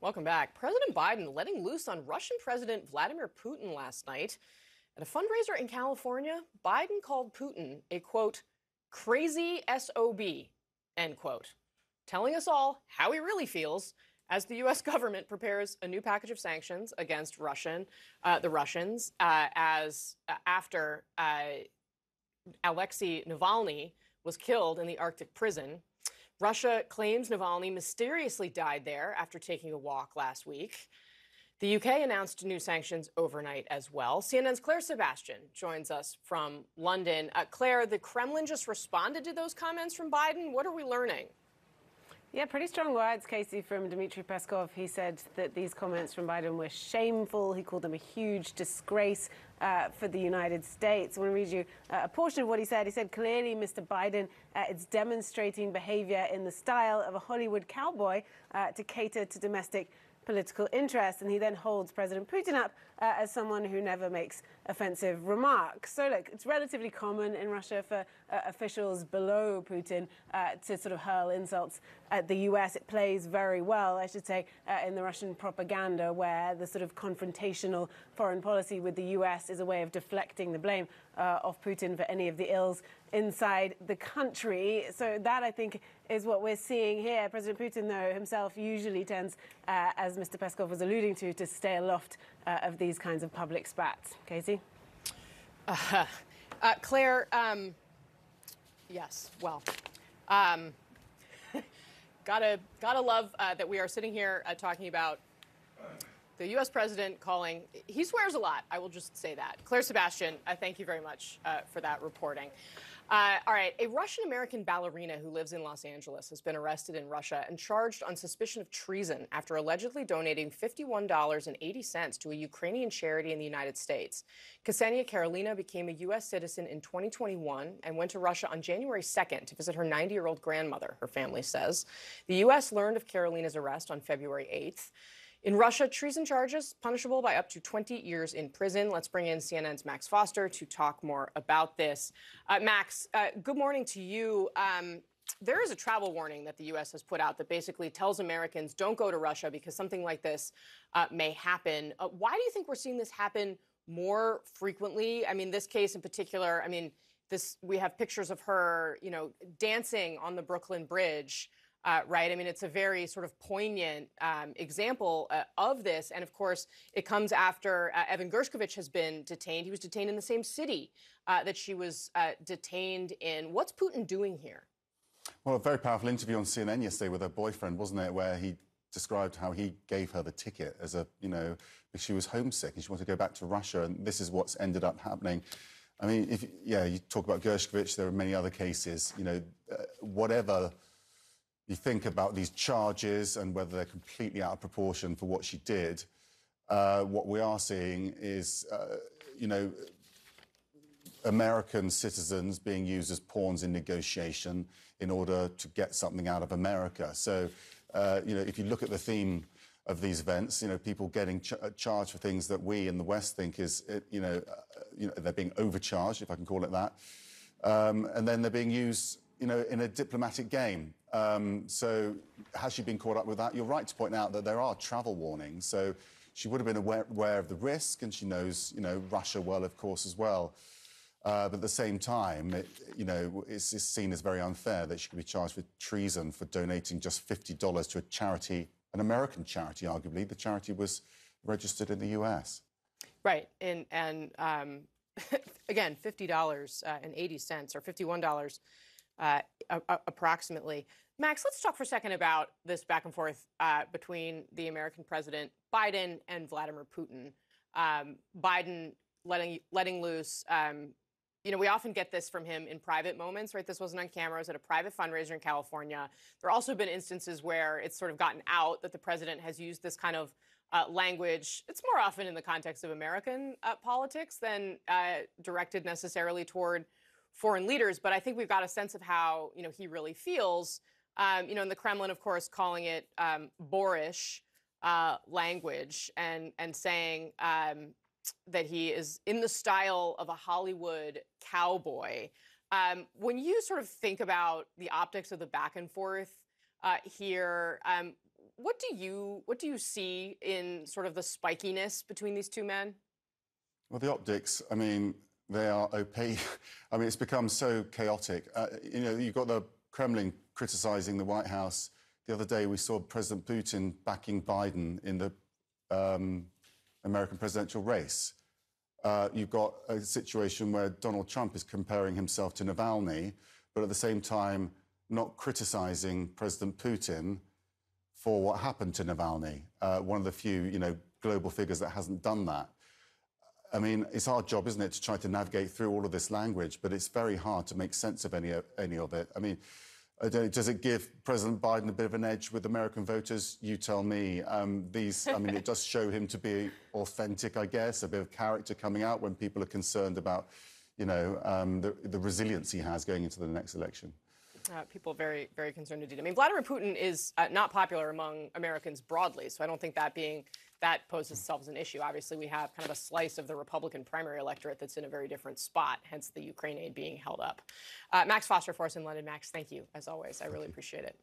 Welcome back. President Biden letting loose on Russian President Vladimir Putin last night. At a fundraiser in California, Biden called Putin a quote, crazy SOB, end quote, telling us all how he really feels as the U.S. government prepares a new package of sanctions against Russian, uh, the Russians, uh, as uh, after uh, Alexei Navalny was killed in the Arctic prison. Russia claims Navalny mysteriously died there after taking a walk last week. The UK announced new sanctions overnight as well. CNN's Clare Sebastian joins us from London. Uh, Clare, the Kremlin just responded to those comments from Biden. What are we learning? Yeah, pretty strong words, Kasie, from Dmitry Peskov. He said that these comments from Biden were shameful. He called them a huge disgrace uh, for the United States. I want to read you uh, a portion of what he said. He said, clearly, Mr. Biden, uh, it's demonstrating behavior in the style of a Hollywood cowboy uh, to cater to domestic political interest. And he then holds President Putin up uh, as someone who never makes offensive remarks. So, look, it's relatively common in Russia for uh, officials below Putin uh, to sort of hurl insults at the US. It plays very well, I should say, uh, in the Russian propaganda, where the sort of confrontational foreign policy with the US is a way of deflecting the blame uh, of Putin for any of the ills inside the country. So that, I think, is what we're seeing here. President Putin, though, himself usually tends, uh, as Mr. Peskov was alluding to, to stay aloft uh, of these kinds of public spats. Kasie? Uh, Clare, um, yes, well, um, gotta, gotta love uh, that we are sitting here uh, talking about the U.S. president calling, he swears a lot. I will just say that. Clare Sebastian, uh, thank you very much uh, for that reporting. Uh, all right, a Russian American ballerina who lives in Los Angeles has been arrested in Russia and charged on suspicion of treason after allegedly donating $51.80 to a Ukrainian charity in the United States. Ksenia Karelina became a U.S. citizen in 2021 and went to Russia on January 2nd to visit her 90 year old grandmother, her family says. The U.S. learned of Karelina's arrest on February 8th. In Russia, treason charges punishable by up to 20 years in prison. Let's bring in CNN's Max Foster to talk more about this. Uh, Max, uh, good morning to you. Um, there is a travel warning that the U.S. has put out that basically tells Americans don't go to Russia because something like this uh, may happen. Uh, why do you think we're seeing this happen more frequently? I mean, this case in particular, I mean, this we have pictures of her, you know, dancing on the Brooklyn Bridge uh, right? I mean, it's a very sort of poignant um, example uh, of this. And of course, it comes after uh, Evan Gershkovich has been detained. He was detained in the same city uh, that she was uh, detained in. What's Putin doing here? Well, a very powerful interview on CNN yesterday with her boyfriend, wasn't it? Where he described how he gave her the ticket as a, you know, she was homesick and she wanted to go back to Russia. And this is what's ended up happening. I mean, if, yeah, you talk about Gershkovich, there are many other cases, you know, uh, whatever you think about these charges and whether they're completely out of proportion for what she did, uh, what we are seeing is, uh, you know, American citizens being used as pawns in negotiation in order to get something out of America. So, uh, you know, if you look at the theme of these events, you know, people getting ch uh, charged for things that we in the West think is, uh, you know, uh, you know, they're being overcharged, if I can call it that, um, and then they're being used, you know, in a diplomatic game. Um, so has she been caught up with that? You're right to point out that there are travel warnings. So she would have been aware, aware of the risk, and she knows, you know, Russia well, of course, as well. Uh, but at the same time, it, you know, it's, it's, seen as very unfair that she could be charged with treason for donating just $50 to a charity, an American charity, arguably. The charity was registered in the US. Right. And, and um, again, $50 uh, and 80 cents or $51 uh, approximately. Max, let's talk for a second about this back and forth uh, between the American president Biden and Vladimir Putin. Um, Biden letting letting loose. Um, you know, we often get this from him in private moments, right? This wasn't on camera. It was at a private fundraiser in California. There have also been instances where it's sort of gotten out that the president has used this kind of uh, language. It's more often in the context of American uh, politics than uh, directed necessarily toward foreign leaders, but I think we've got a sense of how you know he really feels. Um, you know, in the Kremlin, of course, calling it um, boorish uh, language and and saying um, that he is in the style of a Hollywood cowboy. Um, when you sort of think about the optics of the back and forth uh, here, um, what do you what do you see in sort of the spikiness between these two men? Well, the optics, I mean, they are opaque. I mean, it's become so chaotic. Uh, you know, you've got the Kremlin criticizing the White House. The other day, we saw President Putin backing Biden in the um, American presidential race. Uh, you've got a situation where Donald Trump is comparing himself to Navalny, but at the same time, not criticizing President Putin for what happened to Navalny. Uh, one of the few, you know, global figures that hasn't done that. I mean, it's our job, isn't it, to try to navigate through all of this language, but it's very hard to make sense of any, any of it. I mean, does it give President Biden a bit of an edge with American voters? You tell me. Um, these, I mean, it does show him to be authentic, I guess, a bit of character coming out when people are concerned about, you know, um, the, the resilience he has going into the next election. Uh, people very, very concerned indeed. I mean, Vladimir Putin is uh, not popular among Americans broadly, so I don't think that being that poses itself as an issue. Obviously, we have kind of a slice of the Republican primary electorate that's in a very different spot, hence the Ukraine aid being held up. Uh, Max Foster for us in London. Max, thank you as always. I really appreciate it.